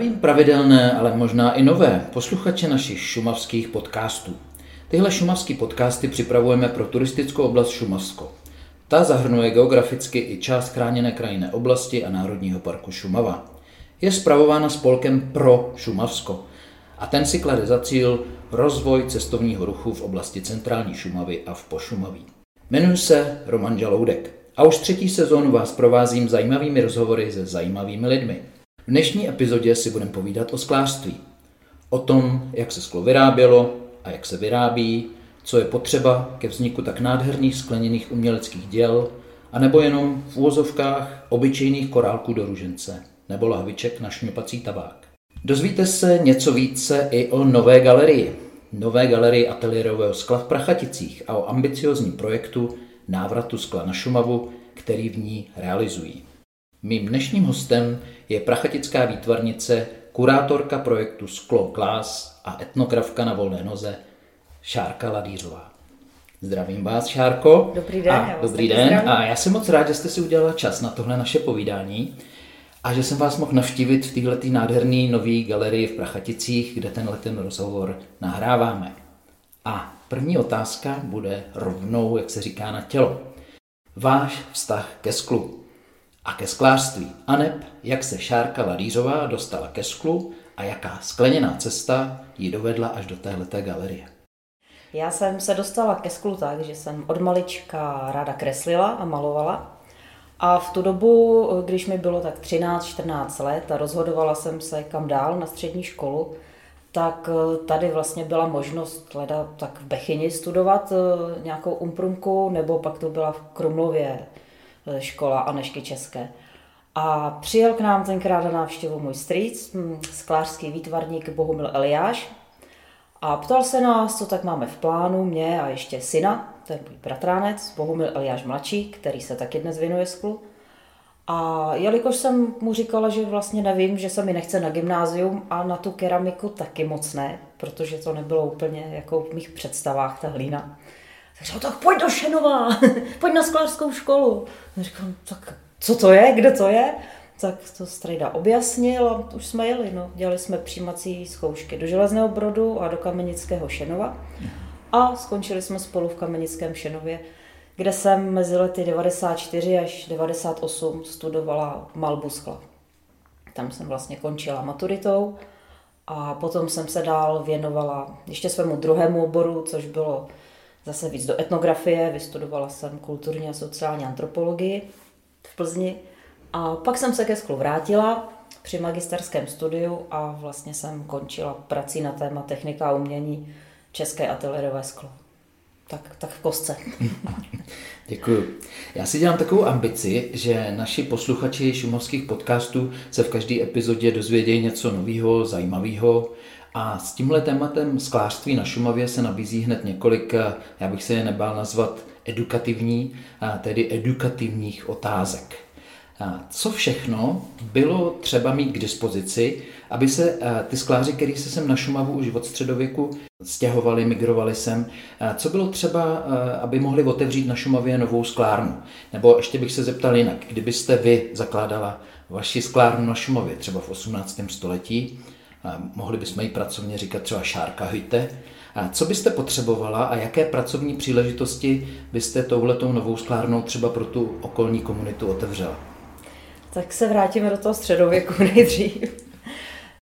Zdravím pravidelné, ale možná i nové posluchače našich šumavských podcastů. Tyhle šumavské podcasty připravujeme pro turistickou oblast Šumavsko. Ta zahrnuje geograficky i část chráněné krajinné oblasti a Národního parku Šumava. Je spravována spolkem Pro Šumavsko a ten si klade za cíl rozvoj cestovního ruchu v oblasti centrální Šumavy a v Pošumaví. Jmenuji se Roman Žaloudek a už třetí sezónu vás provázím zajímavými rozhovory se zajímavými lidmi. V dnešní epizodě si budeme povídat o sklářství. O tom, jak se sklo vyrábělo a jak se vyrábí, co je potřeba ke vzniku tak nádherných skleněných uměleckých děl, anebo jenom v úvozovkách obyčejných korálků do ružence nebo lahviček na šňupací tabák. Dozvíte se něco více i o nové galerii. Nové galerii ateliérového skla v Prachaticích a o ambiciozním projektu návratu skla na Šumavu, který v ní realizují. Mým dnešním hostem je prachatická výtvarnice, kurátorka projektu Sklo Glass a etnografka na volné noze Šárka Ladířová. Zdravím vás, Šárko. Dobrý den. A, dobrý den. Zdravím. A já jsem moc rád, že jste si udělala čas na tohle naše povídání a že jsem vás mohl navštívit v této nádherné nové galerii v Prachaticích, kde tenhle ten rozhovor nahráváme. A první otázka bude rovnou, jak se říká, na tělo. Váš vztah ke sklu a ke sklářství. Aneb, jak se Šárka Ladířová dostala ke sklu a jaká skleněná cesta ji dovedla až do téhleté galerie. Já jsem se dostala ke sklu tak, že jsem od malička ráda kreslila a malovala. A v tu dobu, když mi bylo tak 13-14 let a rozhodovala jsem se kam dál na střední školu, tak eh, tady vlastně byla možnost hledat tak v Bechyni studovat eh, nějakou umprumku, nebo pak to byla v Krumlově škola Anešky České. A přijel k nám tenkrát na návštěvu můj strýc, hm, sklářský výtvarník Bohumil Eliáš, a ptal se nás, co tak máme v plánu, mě a ještě syna, to je můj bratránec, Bohumil Eliáš mladší, který se taky dnes věnuje sklu. A jelikož jsem mu říkala, že vlastně nevím, že se mi nechce na gymnázium a na tu keramiku taky moc ne, protože to nebylo úplně jako v mých představách ta hlína. Říkal, tak pojď do Šenova, pojď na sklářskou školu. A říkám, tak co to je, kde to je? Tak to strejda objasnil a už jsme jeli. No. Dělali jsme přijímací zkoušky do Železného Brodu a do Kamenického Šenova. A skončili jsme spolu v Kamenickém Šenově kde jsem mezi lety 94 až 98 studovala malbu skla. Tam jsem vlastně končila maturitou a potom jsem se dál věnovala ještě svému druhému oboru, což bylo zase víc do etnografie. Vystudovala jsem kulturní a sociální antropologii v Plzni. A pak jsem se ke sklu vrátila při magisterském studiu a vlastně jsem končila prací na téma technika a umění české ateliérové sklo tak, tak v kostce. Děkuju. Já si dělám takovou ambici, že naši posluchači šumovských podcastů se v každé epizodě dozvědějí něco nového, zajímavého. A s tímhle tématem sklářství na Šumavě se nabízí hned několik, já bych se je nebál nazvat edukativní, tedy edukativních otázek. Co všechno bylo třeba mít k dispozici, aby se ty skláři, kteří se sem na Šumavu už od středověku stěhovali, migrovali sem, co bylo třeba, aby mohli otevřít na Šumavě novou sklárnu? Nebo ještě bych se zeptal jinak, kdybyste vy zakládala vaši sklárnu na Šumavě třeba v 18. století, mohli bychom jí pracovně říkat třeba Šárka Hyte, a co byste potřebovala a jaké pracovní příležitosti byste touhletou novou sklárnou třeba pro tu okolní komunitu otevřela? Tak se vrátíme do toho středověku nejdřív.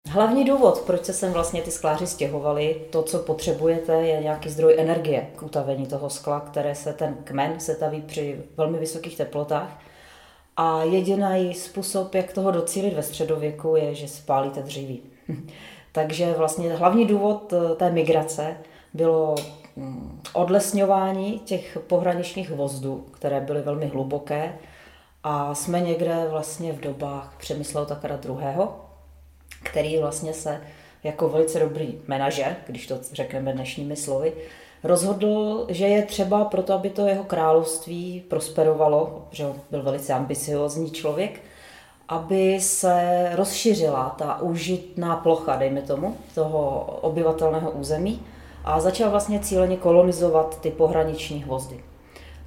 Hlavní důvod, proč se sem vlastně ty skláři stěhovali, to, co potřebujete, je nějaký zdroj energie k utavení toho skla, které se ten kmen setaví při velmi vysokých teplotách. A jediný způsob, jak toho docílit ve středověku, je, že spálíte dříví. Takže vlastně hlavní důvod eh, té migrace bylo mm, odlesňování těch pohraničních vozdů, které byly velmi hluboké, a jsme někde vlastně v dobách Přemysla Takara II., který vlastně se jako velice dobrý manažer, když to řekneme dnešními slovy, rozhodl, že je třeba proto, aby to jeho království prosperovalo, že byl velice ambiciozní člověk, aby se rozšířila ta užitná plocha, dejme tomu, toho obyvatelného území a začal vlastně cíleně kolonizovat ty pohraniční hvozdy.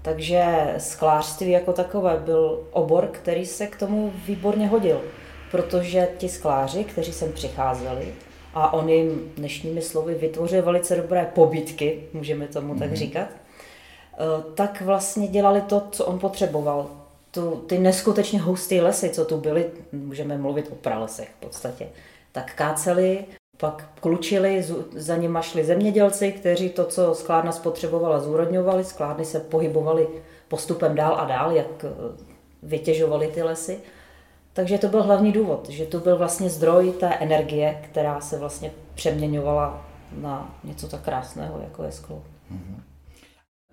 Takže sklářství jako takové byl obor, který se k tomu výborně hodil, protože ti skláři, kteří sem přicházeli, a on jim dnešními slovy vytvořil velice dobré pobytky, můžeme tomu mm-hmm. tak mhm. říkat, eh, tak vlastně dělali to, co on potřeboval. Tu, ty neskutečně husté lesy, co tu byly, můžeme mluvit o pralesech v podstatě, tak káceli, pak klučili, za nimi šli zemědělci, kteří to, co skládna spotřebovala, zúrodňovali, skládny se pohybovaly postupem dál a dál, jak eh, vytěžovali ty lesy. Takže to byl hlavní důvod, že to byl vlastně zdroj té energie, která se vlastně přeměňovala na něco tak krásného, jako je sklo. Mm-hmm.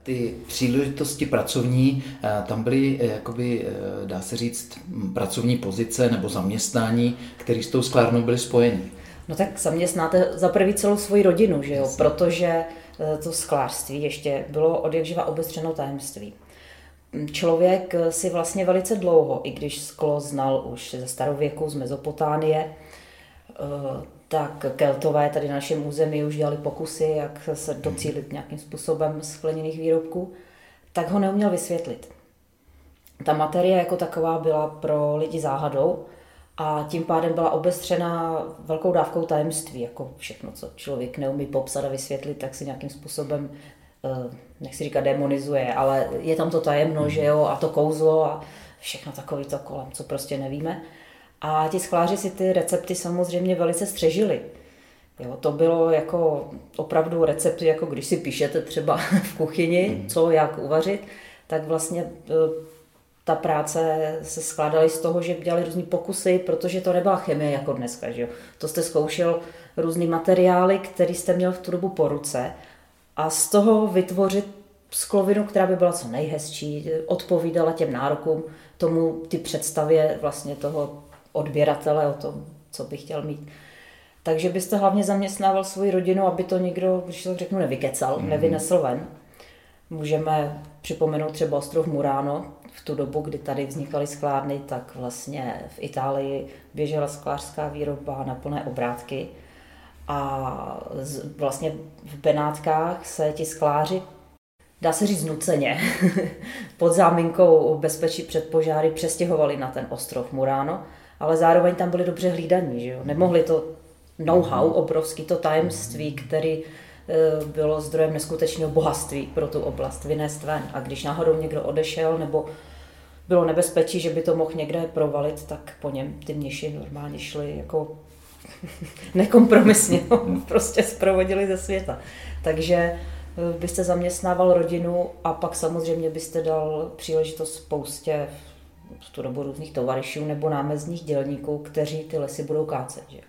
Ty příležitosti pracovní, eh, tam byly, eh, jakoby, dá se říct, pracovní pozice nebo zaměstnání, které s tou sklárnou byly spojeny. No tak zaměstnáte za prvý celou svoji rodinu, že jo? protože to sklářství ještě bylo od jak živa obestřeno tajemství člověk si vlastně velice dlouho, i když sklo znal už ze starověku, z Mezopotánie, eh, tak keltové tady na našem území už dělali pokusy, jak se docílit nějakým způsobem skleněných výrobků, tak ho neuměl vysvětlit. Ta materie jako taková byla pro lidi záhadou a tím pádem byla obestřena velkou dávkou tajemství, jako všechno, co člověk neumí popsat a vysvětlit, tak si nějakým způsobem Eh, nechci říkat demonizuje, ale je tam to tajemno, mm. že jo, a to kouzlo a všechno takový to kolem, co prostě nevíme. A ti skláři si ty recepty samozřejmě velice střežili. Jo, to bylo jako opravdu recepty, jako když si píšete třeba v kuchyni, mm. co, jak uvařit, tak vlastně eh, ta práce se skládaly z toho, že dělali různé pokusy, protože to nebyla chemie jako dneska. Že jo? To jste zkoušel různé materiály, které jste měl v tu dobu po ruce a z toho vytvořit sklovinu, která by byla co nejhezčí, odpovídala těm nárokům, tomu ty představě vlastně toho odběratele o tom, co by chtěl mít. Takže byste hlavně zaměstnával svoji rodinu, aby to nikdo, když to řeknu, nevykecal, mm. nevynesl ven. Můžeme připomenout třeba ostrov Murano. V tu dobu, kdy tady vznikaly sklárny, tak vlastně v Itálii běžela sklářská výroba na plné obrátky. A vlastně v Benátkách se ti skláři, dá se říct nuceně, pod záminkou bezpečí před požáry přestěhovali na ten ostrov Murano, ale zároveň tam byli dobře hlídaní. Že jo? Nemohli to know-how, obrovský to tajemství, který e, bylo zdrojem neskutečného bohatství pro tu oblast vynést ven. A když náhodou někdo odešel nebo bylo nebezpečí, že by to mohl někde provalit, tak po něm ty mniši normálně šli jako nekompromisně ho prostě zprovodili ze světa. Takže eh, byste zaměstnával rodinu a pak samozřejmě byste dal příležitost spoustě v tu dobu různých tovaryšů nebo námezních dělníků, kteří ty lesy budou kácet. Že?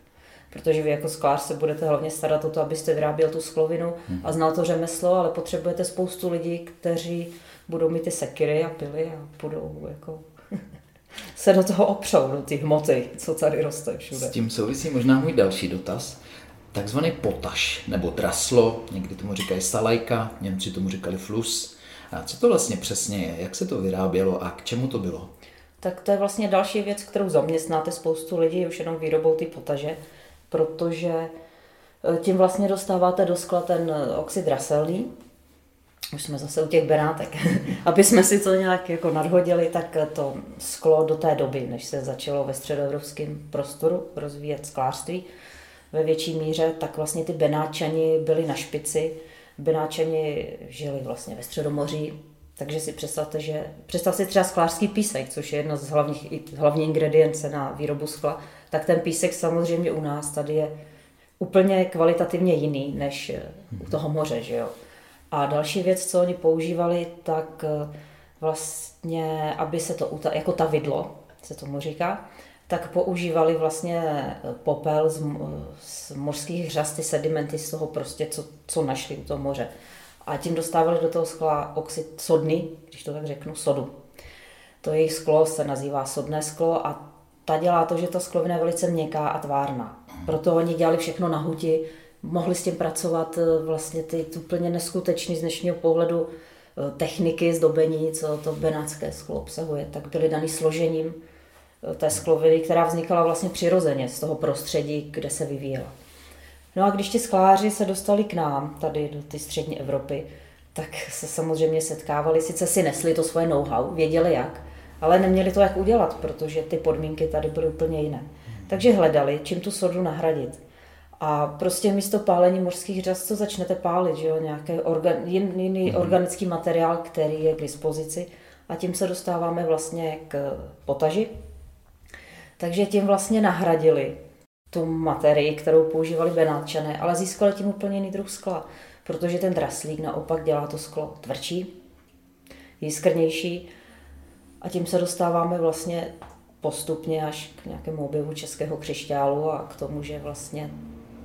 Protože vy jako sklář se budete hlavně starat o to, abyste vyráběl tu sklovinu a znal to řemeslo, ale potřebujete spoustu lidí, kteří budou mít ty sekiry a pily a budou jako se do toho opřou, do ty hmoty, co tady roste všude. S tím souvisí možná můj další dotaz. Takzvaný potaš, nebo draslo, někdy tomu říkají salajka, Němci tomu říkali flus. A co to vlastně přesně je? Jak se to vyrábělo a k čemu to bylo? Tak to je vlastně další věc, kterou zaměstnáte spoustu lidí už jenom výrobou ty potaže, protože eh, tím vlastně dostáváte do skla ten oxid raselný, už jsme zase u těch Benátek, aby jsme si to nějak jako nadhodili, tak to sklo do té doby, než se začalo ve středoevropském prostoru rozvíjet sklářství ve větší míře, tak vlastně ty Benáčani byli na špici. Benáčani žili vlastně ve Středomoří, takže si představte, že představ si třeba sklářský písek, což je jedna z hlavních, hlavní ingredience na výrobu skla, tak ten písek samozřejmě u nás tady je úplně kvalitativně jiný než u toho moře, že jo. A další věc, co oni používali, tak eh, vlastně, aby se to, jako ta vidlo, se tomu říká, tak používali vlastně eh, popel z, z mořských hřast, ty sedimenty z toho prostě, co, co našli u toho moře. A tím dostávali do toho skla oxid sodný, když to tak řeknu, sodu. To jejich sklo se nazývá sodné sklo a ta dělá to, že ta sklovina je velice měkká a tvárná. Proto oni dělali všechno na huti, mohli s tím pracovat eh, vlastně ty úplně neskutečný z dnešního pohledu eh, techniky zdobení, co to benátské sklo obsahuje, tak byly daný složením eh, té skloviny, která vznikala vlastně přirozeně z toho prostředí, kde se vyvíjela. No a když ti skláři se dostali k nám, tady do té střední Evropy, tak se samozřejmě setkávali, sice si nesli to svoje know-how, věděli jak, ale neměli to jak udělat, protože ty podmínky tady byly úplně jiné. Takže hledali, čím tu sodu nahradit. A prostě místo pálení mořských řas, co začnete pálit, že jo? nějaký organ, jiný mm-hmm. organický materiál, který je k dispozici a tím se dostáváme vlastně k potaži. Takže tím vlastně nahradili tu materii, kterou používali Benátčané, ale získali tím úplně jiný druh skla, protože ten draslík naopak dělá to sklo tvrdší, jiskrnější a tím se dostáváme vlastně postupně až k nějakému objevu českého křišťálu a k tomu, že vlastně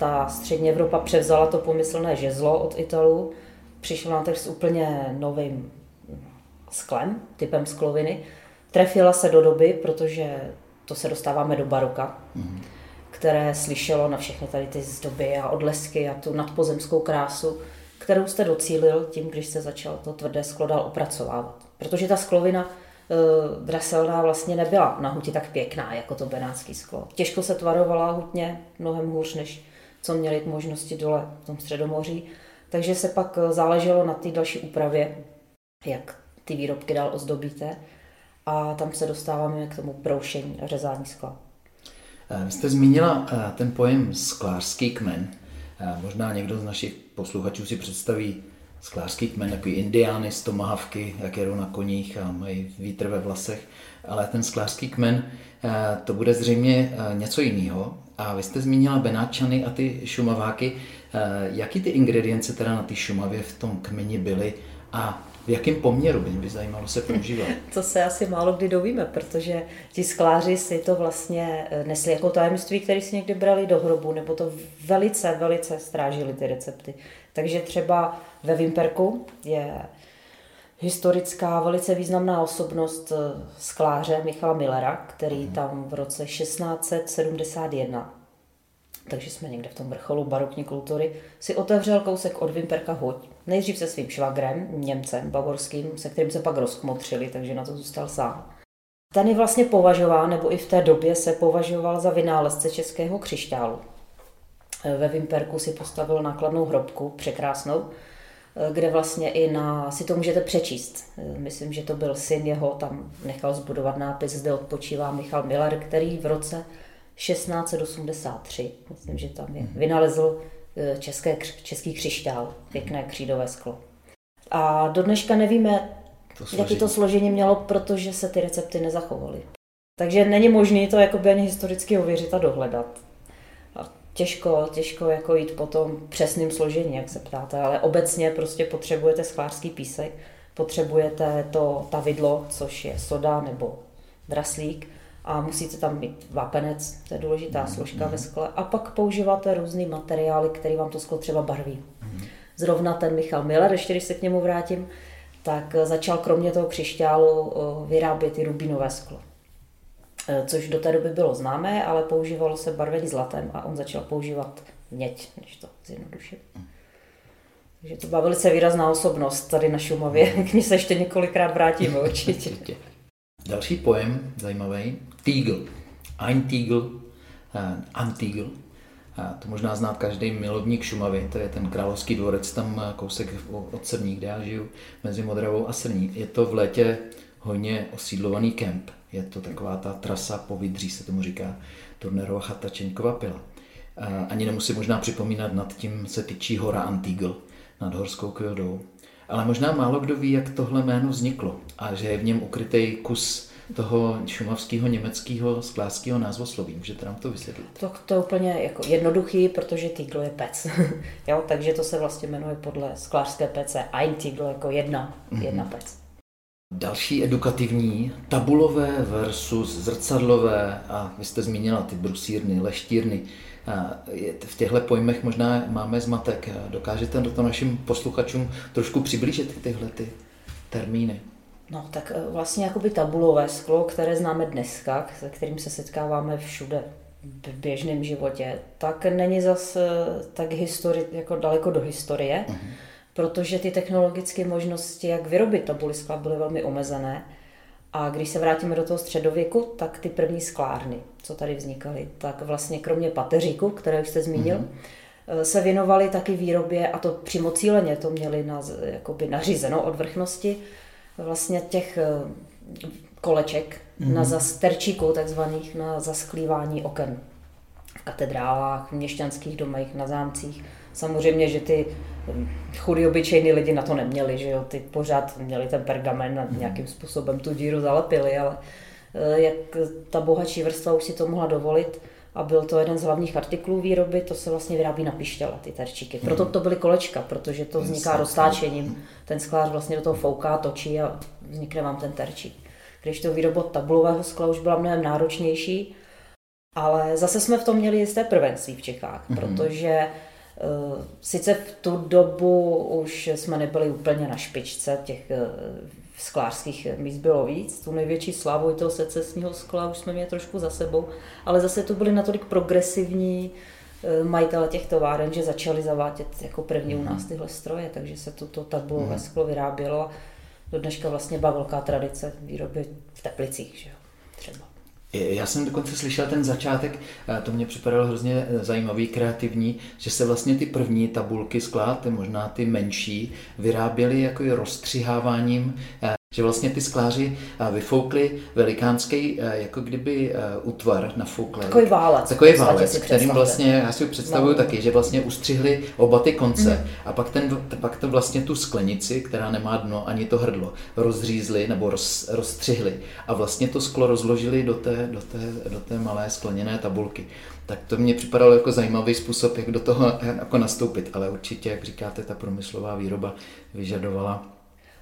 ta střední Evropa převzala to pomyslné žezlo od Italů, přišla na trh s úplně novým sklem, typem skloviny, trefila se do doby, protože to se dostáváme do baroka, mm-hmm. které slyšelo na všechny tady ty zdoby a odlesky a tu nadpozemskou krásu, kterou jste docílil tím, když jste začal to tvrdé sklo dál opracovávat. Protože ta sklovina e, draselná vlastně nebyla na huti tak pěkná, jako to benátský sklo. Těžko se tvarovala hutně, mnohem hůř, než co měli možnosti dole v tom středomoří. Takže se pak eh, záleželo na té další úpravě, jak ty výrobky dál ozdobíte. A tam se dostáváme k tomu broušení a řezání skla. Eh, vy jste zmínila eh, ten pojem sklářský kmen. Možná někdo z našich posluchačů si představí sklářský kmen, jako indiány z tomahavky, jak jedou na koních a mají vítr ve vlasech. Ale ten sklářský kmen, to bude zřejmě něco jiného. A vy jste zmínila Benáčany a ty šumaváky. Eh, jaký ty ingredience teda na té šumavě v tom kmeni byly a v jakém poměru by mě zajímalo se používat? To se asi málo kdy dovíme, protože ti skláři si to vlastně eh, nesli jako tajemství, které si někdy brali do hrobu, nebo to velice, velice strážili ty recepty. Takže třeba ve Vimperku je historická, velice významná osobnost eh, skláře Michala Millera, který mhm. tam v roce 1671, takže jsme někde v tom vrcholu barokní kultury, si otevřel kousek od Vimperka hoď. Nejdřív se svým švagrem, Němcem, bavorským, se kterým se pak rozkmotřili, takže na to zůstal sám. Ten je vlastně považován, nebo i v té době se považoval za vynálezce českého křišťálu. Eh, ve Vimperku si postavil nákladnou hrobku, překrásnou, kde vlastně i na, si to můžete přečíst. Eh, myslím, že to byl syn jeho, tam nechal zbudovat nápis, zde odpočívá Michal Miller, který v roce 1683, myslím, že tam je, mhm. vynalezl eh, české, český křišťál, pěkné křídové sklo. A do dneška nevíme, to jaký to složení mělo, protože se ty recepty nezachovaly. Takže není možné to jakoby ani historicky ověřit a dohledat těžko, těžko jako jít po tom přesným složení, jak se ptáte, ale obecně prostě potřebujete sklářský písek, potřebujete to tavidlo, což je soda nebo draslík a musíte tam mít vápenec, to je důležitá mhm, složka ve mhm. skle a pak používáte různé materiály, které vám to sklo třeba barví. Mhm. Zrovna ten Michal Miller, ještě když se k němu vrátím, tak začal kromě toho křišťálu eh, vyrábět i rubinové sklo. Eh, což do té doby bylo známé, ale používalo se barvení zlatem a on začal používat měď, než to zjednodušit. Takže to byla velice výrazná osobnost tady na Šumavě, k ní se ještě několikrát vrátíme určitě. Další pojem zajímavý, Týgl. Ein Týgl, eh, Antigl. A to možná zná každý milovník Šumavy, to je ten královský dvorec, tam eh, kousek od Srní, kde já žiju, mezi Modravou a Srní. Je to v létě hojně osídlovaný kemp. Je to taková ta trasa po Vidří, se tomu říká Turnerova chata Čeňkova pila. Ani nemusím možná připomínat, nad tím se tyčí hora Antigl, nad horskou Kyodou. Ale možná málo kdo ví, jak tohle jméno vzniklo a že je v něm ukrytý kus toho šumavského německého sklářského názvosloví. Můžete nám to vysvětlit? To, to je úplně jako jednoduchý, protože Tigl je pec. jo, takže to se vlastně jmenuje podle sklářské pece Ein Tigl jako jedna, mm-hmm. jedna pec. Další edukativní, tabulové versus zrcadlové, a vy jste zmínila ty brusírny, leštírny. V těchto pojmech možná máme zmatek. Dokážete to našim posluchačům trošku přiblížit tyhle ty termíny? No, tak e, vlastně jakoby tabulové sklo, které známe dneska, se kterým se setkáváme všude v běžném životě, tak není zase tak histori- jako daleko do historie. Uh-huh protože ty technologické možnosti, jak vyrobit tabuli skla, byly velmi omezené. A když se vrátíme do toho středověku, tak ty první sklárny, co tady vznikaly, tak vlastně kromě pateříku, které už jste zmínil, mm-hmm. se věnovali taky výrobě, a to přímo cíleně, to měli na, jakoby nařízeno od vrchnosti, vlastně těch eh, koleček mm-hmm. na zasterčíku takzvaných na zasklívání oken v katedrálách, v měšťanských domech, na zámcích. Samozřejmě, že ty chudí obyčejní lidi na to neměli, že jo, ty pořád měli ten pergamen a nějakým způsobem tu díru zalepili, ale eh, jak ta bohatší vrstva už si to mohla dovolit, a byl to jeden z hlavních artiklů výroby, to se vlastně vyrábí na pištěle, ty terčíky. Proto to byly kolečka, protože to vzniká roztáčením. Ten sklář vlastně do toho fouká, točí a vznikne vám ten terčík. Když to výroba tabulového skla už byla mnohem náročnější, ale zase jsme v tom měli jisté prvenství v Čechách, mm-hmm. protože sice v tu dobu už jsme nebyli úplně na špičce těch uh, sklářských míst bylo víc. Tu největší slávu i toho secesního skla už jsme měli trošku za sebou, ale zase tu byli natolik progresivní uh, majitele těch továren, že začali zavádět jako první u nás mhm. tyhle stroje, takže se toto tabulové mm-hmm. sklo vyrábělo do dneška vlastně byla velká tradice výroby v Teplicích, že jo. Já jsem dokonce slyšel ten začátek, to mě připadalo hrozně eh, zajímavý, kreativní, že se vlastně ty první tabulky skla, ty možná ty menší, vyráběly jako rozstřiháváním eh, že vlastně ty skláři eh, vyfoukli velikánský eh, jako kdyby eh, útvar nafoukli. Takový válec. Takový válec, kterým vlastně, já si ho představuju no. taky, že vlastně ustřihli oba ty konce mm. a pak, ten, pak to vlastně tu sklenici, která nemá dno ani to hrdlo, rozřízli nebo roz, rozstřihli a vlastně to sklo rozložili do té, do té, do té malé skleněné tabulky. Tak to mě připadalo jako zajímavý způsob, jak do toho jako nastoupit, ale určitě, jak říkáte, ta průmyslová výroba vyžadovala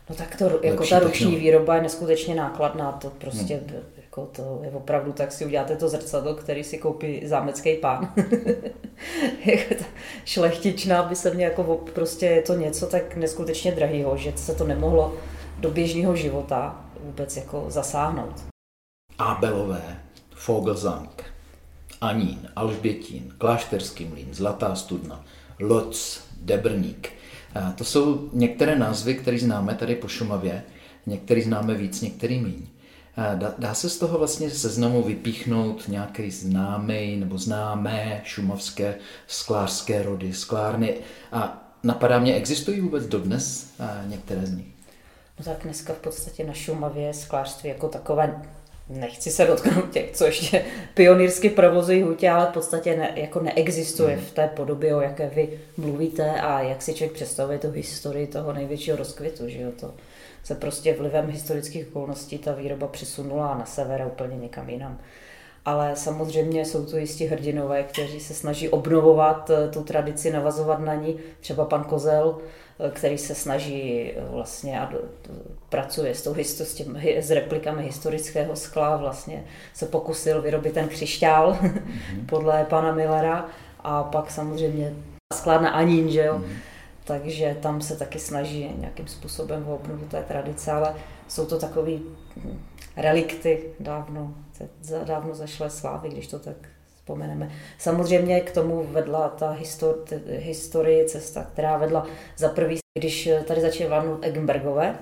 No tak to, jako ta ruční výroba je neskutečně nákladná, to prostě hmm. jako to je opravdu, tak si uděláte to zrcadlo, který si koupí zámecký pán. jako ta šlechtičná by se mě jako prostě je to něco tak neskutečně drahého, že se to nemohlo do běžného života vůbec jako zasáhnout. Abelové, Fogelzang, Anín, Alžbětín, Klášterský mlín, Zlatá studna, Loc, Debrník – to jsou některé názvy, které známe tady po Šumavě, některý známe víc, některý míň. Dá, dá se z toho vlastně seznamu vypíchnout nějaký známý nebo známé šumavské sklářské rody, sklárny a napadá mě, existují vůbec dodnes některé z nich? No tak dneska v podstatě na Šumavě sklářství jako takové nechci se dotknout těch, co ještě pionýrsky provozují hutě, ale v podstatě ne, jako neexistuje hmm. v té podobě, o jaké vy mluvíte a jak si člověk představuje tu historii toho největšího rozkvětu, že jo, to se prostě vlivem historických okolností ta výroba přesunula na sever a úplně někam jinam. Ale samozřejmě jsou to jistí hrdinové, kteří se snaží obnovovat eh, tu tradici, navazovat na ní. Třeba pan Kozel, který se snaží eh, vlastně a pracuje s, tou, s, tím, s replikami historického skla, vlastně se pokusil vyrobit ten křišťál mm-hmm. podle pana Millera a pak samozřejmě skládna Anín, že jo? Mm-hmm. Takže tam se taky snaží nějakým způsobem o obnovu té tradice, ale jsou to takové hm, relikty dávno, dávno zašlé slávy, když to tak vzpomeneme. Samozřejmě k tomu vedla ta histor- historie, cesta, která vedla za prvý, když tady začali vládnout Eggenbergové,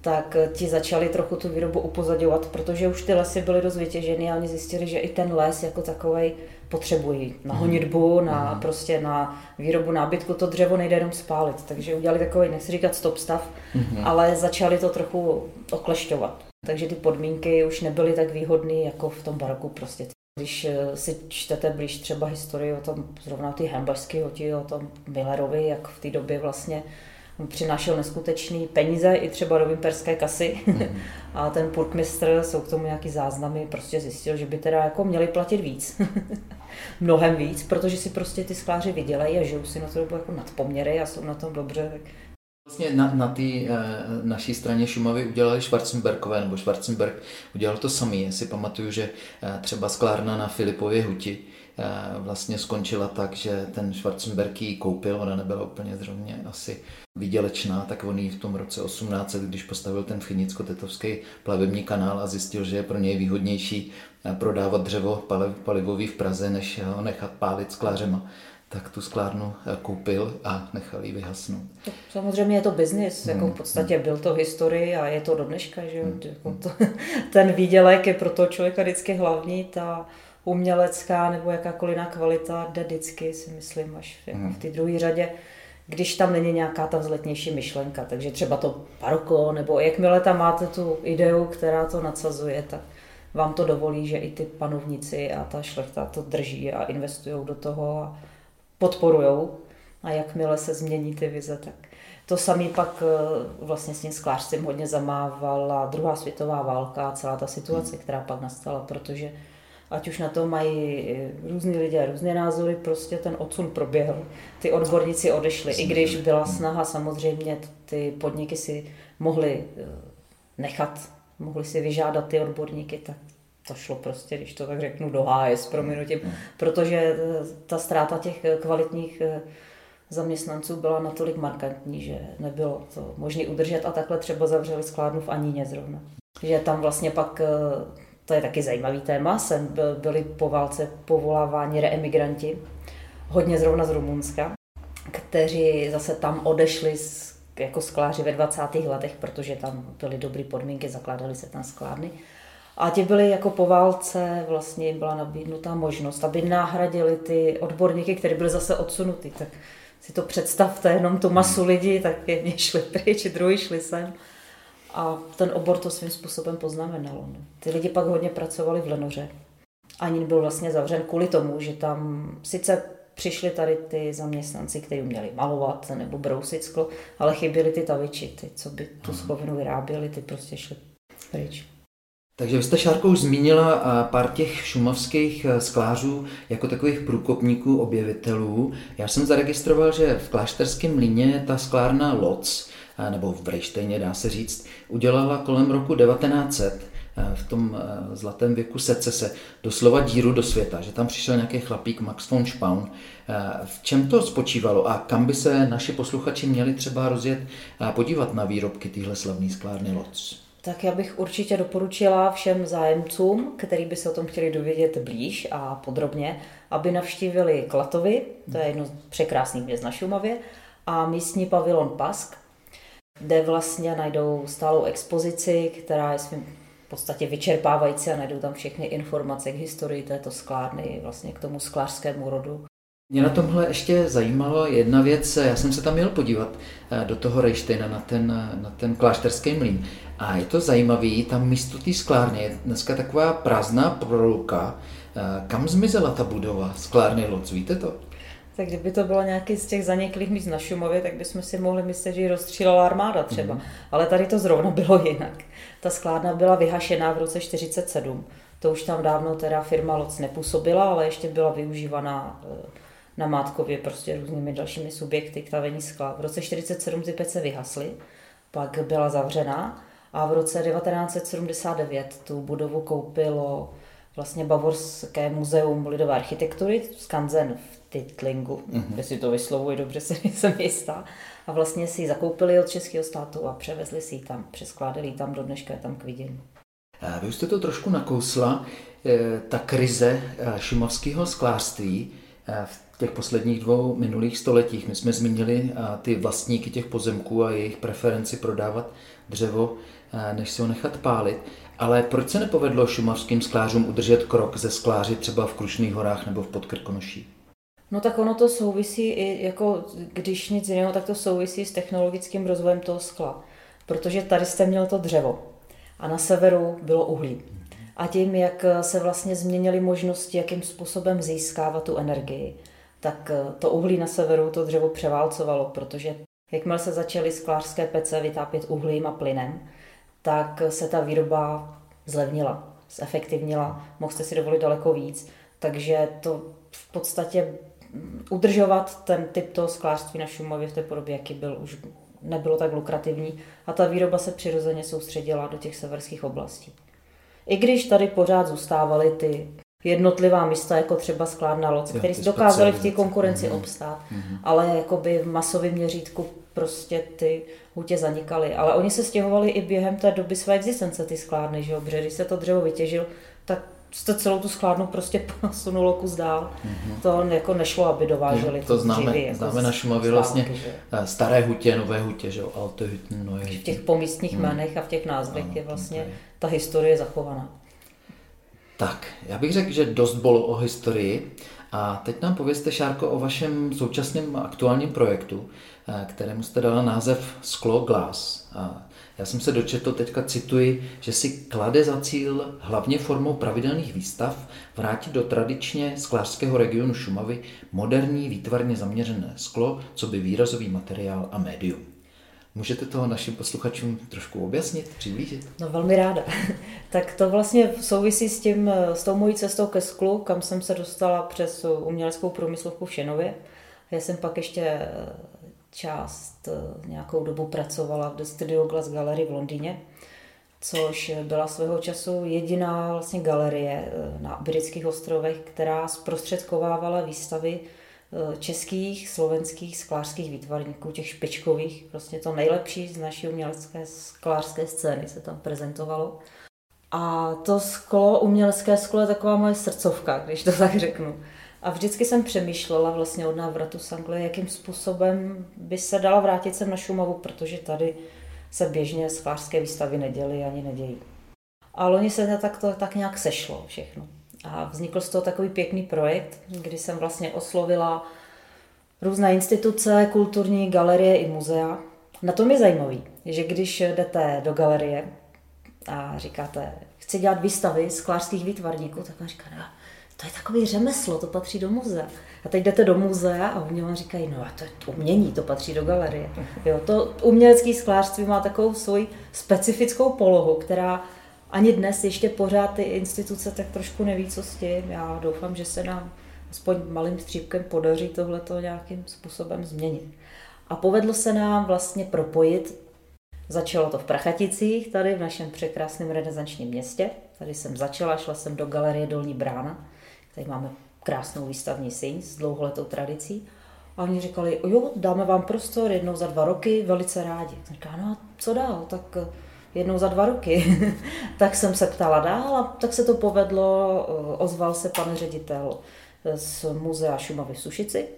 tak ti začali trochu tu výrobu upozadovat, protože už ty lesy byly dost vytěženy a oni zjistili, že i ten les jako takový potřebují na mhm. honitbu, na mm. prostě na výrobu nábytku, to dřevo nejde jenom spálit, takže udělali takový, nechci říkat stop stav, mm. ale začali to trochu oklešťovat. Takže ty podmínky už nebyly tak výhodné jako v tom baroku prostě. Když eh, si čtete blíž třeba historii o tom, zrovna ty hembašské hoti, o tom Millerovi, jak v té době vlastně přinášel neskutečný peníze i třeba do imperské kasy. Mm. a ten purkmistr, jsou k tomu nějaký záznamy, prostě zjistil, že by teda jako měli platit víc. Mnohem víc, protože si prostě ty skláři vydělají a žijou si na to dobu jako nadpoměry a jsou na tom dobře, tak Vlastně na, na té e, naší straně Šumavy udělali Schwarzenbergové, nebo Schwarzenberg udělal to samý. Já si pamatuju, že e, třeba sklárna na Filipově huti e, vlastně skončila tak, že ten Schwarzenberg ji koupil, ona nebyla úplně zrovna asi výdělečná, tak on ji v tom roce 18, když postavil ten Finicko-Tetovský plavební kanál a zjistil, že je pro něj výhodnější prodávat dřevo palivový v Praze, než ho nechat pálit sklářema tak tu sklárnu eh, koupil a nechal ji vyhasnout. Samozřejmě je to biznis, hmm. jako v podstatě byl to historii a je to do dneška, že hmm. jako to, ten výdělek je pro toho člověka vždycky hlavní, ta umělecká nebo jakákoliv jiná kvalita jde vždycky, si myslím, až jako hmm. v té druhé řadě. když tam není nějaká ta vzletnější myšlenka. Takže třeba to parko, nebo jakmile tam máte tu ideu, která to nadsazuje, tak vám to dovolí, že i ty panovníci a ta šlechta to drží a investují do toho a podporují. A jakmile se změní ty vize, tak to samý pak eh, vlastně s tím sklářstvím hodně zamávala druhá světová válka a celá ta situace, hmm. která pak nastala, protože ať už na to mají eh, různí lidé různé názory, prostě ten odsun proběhl. Ty odborníci odešli, i když byla hmm. snaha samozřejmě ty podniky si mohly eh, nechat, mohli si vyžádat ty odborníky, tak to šlo prostě, když to tak řeknu, do háje s prominutím, hmm. protože ta ztráta těch kvalitních zaměstnanců byla natolik markantní, že nebylo to možné udržet a takhle třeba zavřeli skládnu v Aníně zrovna. Že tam vlastně pak, eh, to je taky zajímavý téma, sem byli po válce povoláváni reemigranti, hodně zrovna z Rumunska, kteří zase tam odešli z, jako skláři ve 20. letech, protože tam byly dobré podmínky, zakládaly se tam skládny. A ti byli jako po válce, vlastně jim byla nabídnutá možnost, aby nahradili ty odborníky, které byly zase odsunuty. Tak si to představte, jenom tu masu hmm. lidí, tak jedni šli pryč, druhý šli sem. A ten obor to svým způsobem poznamenalo. No. Ty lidi pak hodně pracovali v Lenoře. Ani byl vlastně zavřen kvůli tomu, že tam sice přišli tady ty zaměstnanci, kteří měli malovat nebo brousit sklo, ale chyběli ty taviči, ty, co by tu schovinu vyráběli, ty prostě šli pryč. Takže vy jste, Šárkou, zmínila pár těch šumavských e, sklářů jako takových průkopníků, objevitelů. Já jsem zaregistroval, že v klášterském mlíně ta sklárna Loc, e, nebo v Brejštejně dá se říct, udělala kolem roku 1900 e, v tom zlatém věku secese doslova díru do světa, že tam přišel nějaký chlapík Max von Spaun. V čem to spočívalo a kam by se naši posluchači měli třeba rozjet a podívat na výrobky téhle slavné sklárny Loc? Tak já bych určitě doporučila všem zájemcům, kteří by se o tom chtěli dovědět blíž a podrobně, aby navštívili Klatovy, to je jedno z překrásných měst na Šumavě, a místní pavilon Pask, kde vlastně najdou stálou expozici, která je svým v podstatě vyčerpávající a najdou tam všechny informace k historii této sklárny, vlastně k tomu sklářskému rodu. Mě na tomhle ještě zajímalo jedna věc, já jsem se tam měl podívat eh, do toho Rejštejna na ten, na ten klášterský mlín. A je to zajímavý, tam místo té sklárny je dneska taková prázdná proluka. Eh, kam zmizela ta budova sklárny Loc, víte to? Tak kdyby to bylo nějaký z těch zaniklých míst na Šumově, tak bychom si mohli myslet, že ji rozstřílala armáda třeba. Mm. Ale tady to zrovna bylo jinak. Ta sklárna byla vyhašená v roce 47. To už tam dávno teda firma Loc nepůsobila, ale ještě byla využívaná eh, na Mátkově prostě různými dalšími subjekty k tavení skla. V roce 47 ty pece vyhasly, pak byla zavřená a v roce 1979 tu budovu koupilo vlastně Bavorské muzeum lidové architektury, Skanzen v Titlingu, mm-hmm. jestli to vyslovuji dobře, se jsem jistá. A vlastně si ji zakoupili od českého státu a převezli si ji tam, přeskládali ji tam, do dneška je tam k vidění. Vy jste to trošku nakousla, eh, ta krize eh, šumovského sklářství eh, v těch posledních dvou minulých stoletích. My jsme zmínili ty vlastníky těch pozemků a jejich preferenci prodávat dřevo Eh, než si ho nechat pálit. Ale proč se nepovedlo šumavským sklářům udržet krok ze skláři třeba v Krušných horách nebo v Podkrkonoší? No tak ono to souvisí i, jako když nic jiného, tak to souvisí s technologickým rozvojem toho skla. Protože tady jste měl to dřevo a na severu bylo uhlí. A tím, jak se vlastně změnily možnosti, jakým způsobem získávat tu energii, tak eh, to uhlí na severu to dřevo převálcovalo, protože jakmile se začaly sklářské pece vytápět uhlím a plynem, tak se ta výroba zlevnila, zefektivnila, mohl jste si dovolit daleko víc, takže to v podstatě udržovat ten typ toho sklářství na Šumavě v té podobě, jaký byl, už nebylo tak lukrativní a ta výroba se přirozeně soustředila do těch severských oblastí. I když tady pořád zůstávaly ty jednotlivá místa, jako třeba skládna Loc, které dokázaly v té konkurenci mm-hmm. obstát, mm-hmm. ale jakoby v masovém měřítku prostě ty hutě zanikaly. Ale oni se stěhovali i během té doby své existence, ty skládny, že jo? Protože když se to dřevo vytěžil, tak jste celou tu skládnu prostě posunulo kus dál. Mm-hmm. To jako nešlo, aby dováželi to, to známe, jako známe na Šumavě vlastně že? Eh, staré hutě, nové hutě, že jo, alte hutě, nové hutě. V těch pomístních mm. jmenech a v těch názvech ano, je vlastně ta historie zachovaná. Tak, já bych řekl, že dost bylo o historii. A teď nám povězte, Šárko, o vašem současném aktuálním projektu, eh, kterému jste dala název Sklo Glass. A já jsem se dočetl, teďka cituji, že si klade za cíl hlavně formou pravidelných výstav vrátit do tradičně sklářského regionu Šumavy moderní výtvarně zaměřené sklo, co by výrazový materiál a médium. Můžete toho našim posluchačům trošku objasnit, přiblížit? No velmi ráda. tak to vlastně souvisí s, tím, s tou mojí cestou ke sklu, kam jsem se dostala přes uměleckou průmyslovku v Šenově. Já jsem pak ještě část eh, nějakou dobu pracovala v The Studio Glass Gallery v Londýně, což byla svého času jediná vlastně galerie eh, na britských ostrovech, která zprostředkovávala výstavy eh, českých, slovenských sklářských výtvarníků, těch špičkových, prostě to nejlepší z naší umělecké sklářské scény se tam prezentovalo. A to sklo, umělecké sklo je taková moje srdcovka, když to tak řeknu. A vždycky jsem přemýšlela vlastně od návratu z Anglie, jakým způsobem by se dala vrátit sem na Šumavu, protože tady se běžně sklářské výstavy neděly ani nedějí. A loni se tak, to, tak nějak sešlo všechno. A vznikl z toho takový pěkný projekt, kdy jsem vlastně oslovila různé instituce, kulturní galerie i muzea. Na tom je zajímavý, že když jdete do galerie a říkáte, chci dělat výstavy sklářských výtvarníků, tak on říká, no, to je takový řemeslo, to patří do muzea. A teď jdete do muzea a oni vám říkají, no a to je to umění, to patří do galerie. Jo, to umělecké sklářství má takovou svoji specifickou polohu, která ani dnes ještě pořád ty instituce tak trošku neví, co s tím. Já doufám, že se nám aspoň malým střípkem podaří tohleto nějakým způsobem změnit. A povedlo se nám vlastně propojit. Začalo to v Prachaticích, tady v našem překrásném renesančním městě. Tady jsem začala, šla jsem do galerie Dolní brána, Tady máme krásnou výstavní síň s dlouholetou tradicí. A oni říkali, jo, dáme vám prostor jednou za dva roky, velice rádi. Říká, no a co dál? Tak jednou za dva roky. tak jsem se ptala dál a tak se to povedlo. Eh, ozval se pan ředitel z muzea Šumavy v Sušici,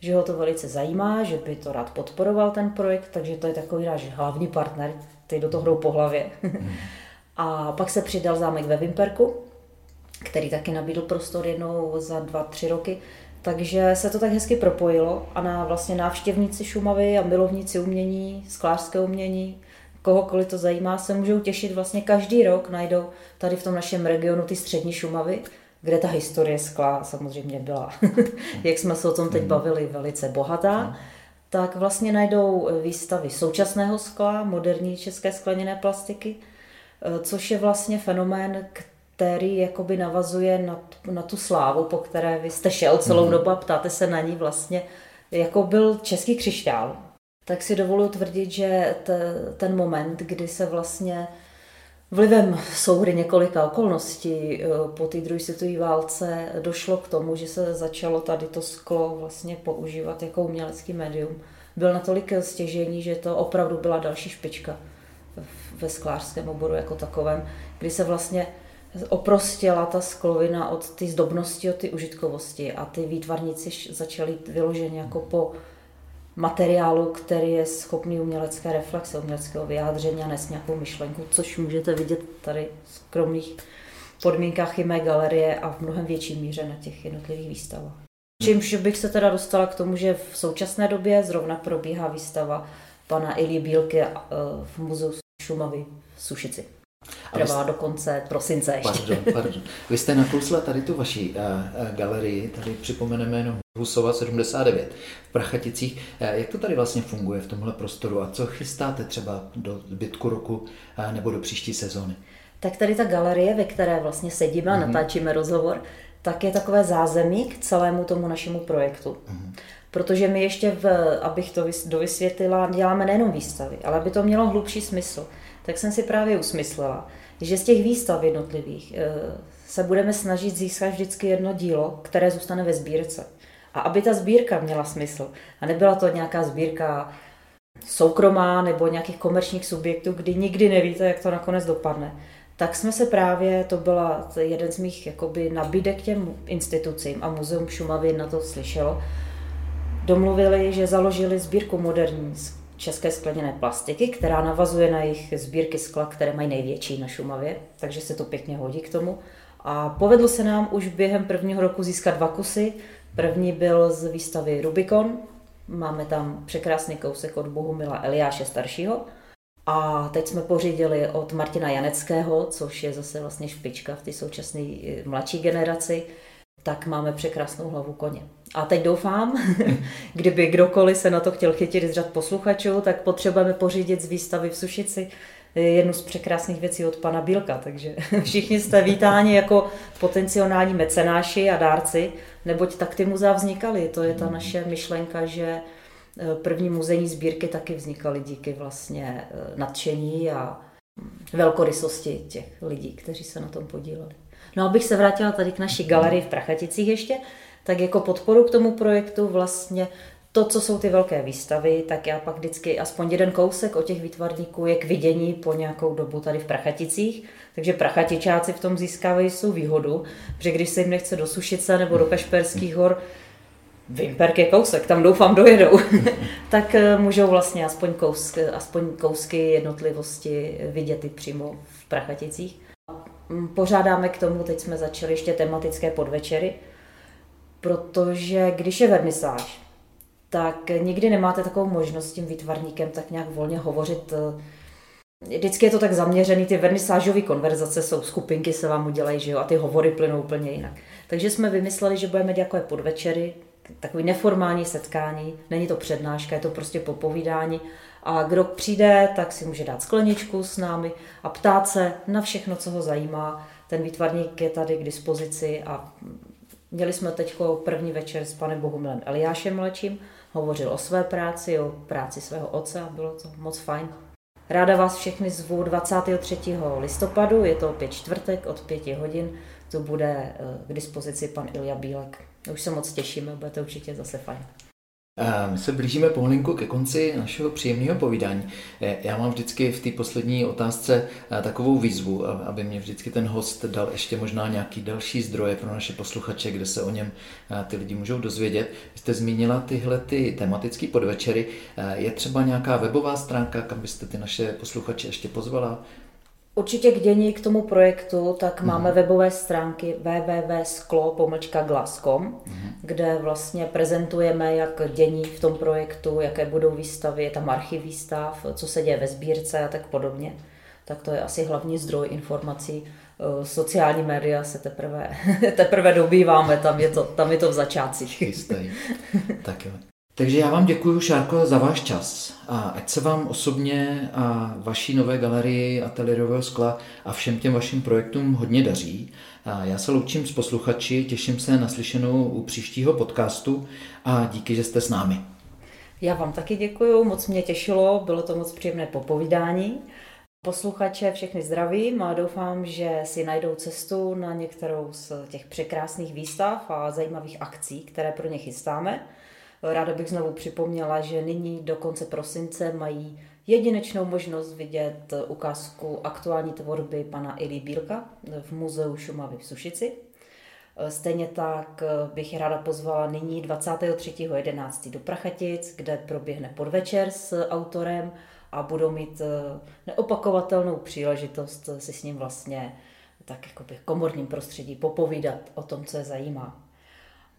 že ho to velice zajímá, že by to rád podporoval ten projekt, takže to je takový náš hlavní partner, ty do toho hrou po hlavě. a pak se přidal zámek ve Vimperku, který taky nabídl prostor jednou za dva, tři roky. Takže se to tak hezky propojilo a na vlastně návštěvníci Šumavy a milovníci umění, sklářské umění, kohokoliv to zajímá, se můžou těšit vlastně každý rok, najdou tady v tom našem regionu ty střední Šumavy, kde ta historie skla samozřejmě byla, jak jsme se o tom teď mhm. bavili, velice bohatá, mhm. tak vlastně najdou výstavy současného skla, moderní české skleněné plastiky, eh, což je vlastně fenomén, který jakoby navazuje na, na tu slávu, po které vy jste šel celou mm. dobu a ptáte se na ní vlastně, jako byl český křišťál. Tak si dovoluji tvrdit, že t, ten moment, kdy se vlastně vlivem souhry několika okolností eh, po té druhé světové válce došlo k tomu, že se začalo tady to sklo vlastně používat jako umělecký médium. Byl natolik stěžení, že to opravdu byla další špička ve sklářském oboru jako takovém, kdy se vlastně oprostěla ta sklovina od ty zdobnosti, od ty užitkovosti a ty výtvarníci začali vyloženě jako po materiálu, který je schopný umělecké reflexe, uměleckého vyjádření a nes nějakou myšlenku, což můžete vidět tady v skromných podmínkách i mé galerie a v mnohem větší míře na těch jednotlivých výstavách. Čímž bych se teda dostala k tomu, že v současné době zrovna probíhá výstava pana Ilí Bílky eh, v muzeu Šumavy v Sušici. Trvá do konce prosince ještě. Pardon, pardon. Vy jste nakousla tady tu vaší uh, uh, galerii, tady připomeneme jenom Husova 79 v Prachaticích. Uh, jak to tady vlastně funguje v tomhle prostoru a co chystáte třeba do zbytku roku uh, nebo do příští sezóny? Tak tady ta galerie, ve které vlastně sedíme a mm-hmm. natáčíme rozhovor, tak je takové zázemí k celému tomu našemu projektu. Mm-hmm. Protože my ještě, v, abych to dovysvětlila, děláme nejenom výstavy, ale aby to mělo hlubší smysl tak jsem si právě usmyslela, že z těch výstav jednotlivých eh, se budeme snažit získat vždycky jedno dílo, které zůstane ve sbírce. A aby ta sbírka měla smysl a nebyla to nějaká sbírka soukromá nebo nějakých komerčních subjektů, kdy nikdy nevíte, jak to nakonec dopadne, tak jsme se právě, to byla jeden z mých jakoby, nabídek těm institucím a Muzeum Šumavy na to slyšelo, domluvili, že založili sbírku moderní české skleněné plastiky, která navazuje na jejich sbírky skla, které mají největší na Šumavě, takže se to pěkně hodí k tomu. A povedlo se nám už během prvního roku získat dva kusy. První byl z výstavy Rubikon. Máme tam překrásný kousek od Bohumila Eliáše staršího. A teď jsme pořídili od Martina Janeckého, což je zase vlastně špička v té současné eh, mladší generaci, tak máme překrásnou hlavu koně. A teď doufám, kdyby kdokoliv se na to chtěl chytit z řad posluchačů, tak potřebujeme pořídit z výstavy v Sušici jednu z překrásných věcí od pana Bílka, takže všichni jste vítáni jako potenciální mecenáši a dárci, neboť tak ty muzea vznikaly. To je ta naše myšlenka, že eh, první muzejní sbírky taky vznikaly díky vlastně eh, nadšení a velkorysosti těch lidí, kteří se na tom podíleli. No abych se vrátila tady k naší galerii v Prachaticích ještě, tak jako podporu k tomu projektu vlastně to, co jsou ty velké výstavy, tak já pak vždycky aspoň jeden kousek o těch výtvarníků je k vidění po nějakou dobu tady v Prachaticích. Takže prachatičáci v tom získávají svou výhodu, že když se jim nechce do Sušice nebo do Kašperských hor, Vimperk je kousek, tam doufám dojedou, tak eh, můžou vlastně aspoň kousky, aspoň kousky jednotlivosti vidět i přímo v Prachaticích. Mm, pořádáme k tomu, teď jsme začali ještě tematické podvečery, protože když je vernisáž, tak nikdy nemáte takovou možnost s tím výtvarníkem tak nějak volně hovořit. Vždycky je to tak zaměřený, ty vernisážové konverzace jsou, skupinky se vám udělají, že jo, a ty hovory plynou úplně jinak. Takže jsme vymysleli, že budeme dělat podvečery, takový neformální setkání, není to přednáška, je to prostě popovídání a kdo přijde, tak si může dát skleničku s námi a ptát se na všechno, co ho zajímá. Ten výtvarník je tady k dispozici a měli jsme teď první večer s panem Bohumilem Eliášem Mlečím, hovořil o své práci, o práci svého otce a bylo to moc fajn. Ráda vás všechny zvu 23. listopadu, je to opět čtvrtek od 5 hodin, to bude eh, k dispozici pan Ilja Bílek. Už se moc těšíme, bude to určitě zase fajn. My se blížíme pomalinku ke konci našeho příjemného povídání. Eh, já mám vždycky v té poslední otázce eh, takovou výzvu, aby mě vždycky ten host dal ještě možná nějaký další zdroje pro naše posluchače, kde se o něm eh, ty lidi můžou dozvědět. Vy jste zmínila tyhle ty tematické podvečery. Je třeba nějaká webová stránka, kam byste ty naše posluchače ještě pozvala? Určitě k dění k tomu projektu, tak mm. máme webové stránky www.sklo.glass.com, mm. kde vlastně prezentujeme, jak dění v tom projektu, jaké budou výstavy, je tam archiv výstav, co se děje ve sbírce a tak podobně. Tak to je asi hlavní zdroj informací. Eh, sociální média se teprve, teprve dobýváme, tam je to, tam je to v začátcích. tak jo. Takže já vám děkuji, Šárko, za váš čas a ať se vám osobně a vaší nové galerii ateliérového skla a všem těm vašim projektům hodně daří. A já se loučím s posluchači, těším se na slyšenou u příštího podcastu a díky, že jste s námi. Já vám taky děkuji, moc mě těšilo, bylo to moc příjemné popovídání. Posluchače všechny zdravím a doufám, že si najdou cestu na některou z těch překrásných výstav a zajímavých akcí, které pro ně chystáme. Ráda bych znovu připomněla, že nyní do konce prosince mají jedinečnou možnost vidět ukázku aktuální tvorby pana Ili Bílka v Muzeu Šumavy v Sušici. Stejně tak bych ráda pozvala nyní 23.11. do Prachatic, kde proběhne podvečer s autorem a budou mít neopakovatelnou příležitost si s ním vlastně tak jakoby v komorním prostředí popovídat o tom, co je zajímá.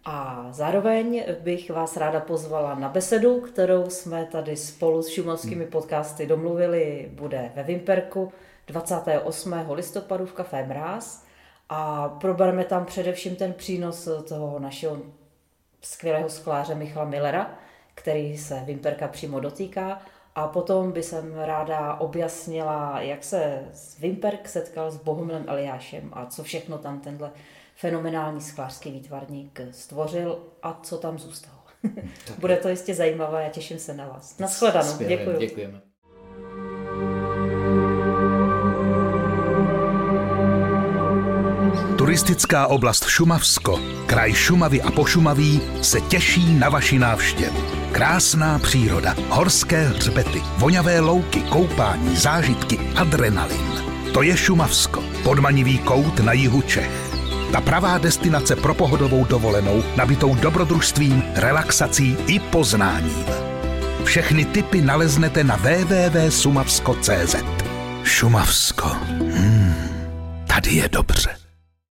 A zároveň bych vás ráda pozvala na besedu, kterou jsme tady spolu s šumovskými hmm. podcasty domluvili, bude ve Vimperku 28. listopadu v Café Mráz a probereme tam především ten přínos toho našeho skvělého skláře Michala Millera, který se Vimperka přímo dotýká a potom by jsem ráda objasnila, jak se Vimperk setkal s Bohumilem Eliášem a co všechno tam tenhle fenomenální sklářský výtvarník stvořil a co tam zůstalo. Bude to jistě zajímavé a těším se na vás. Naschledanou. Děkuji. Děkujeme. Turistická oblast Šumavsko, kraj Šumavy a Pošumaví se těší na vaši návštěvu. Krásná příroda, horské hřbety, voňavé louky, koupání, zážitky, adrenalin. To je Šumavsko, podmanivý kout na jihu Čech. Ta pravá destinace pro pohodovou dovolenou, nabitou dobrodružstvím, relaxací i poznáním. Všechny typy naleznete na www.sumavsko.cz Šumavsko. Hmm, tady je dobře.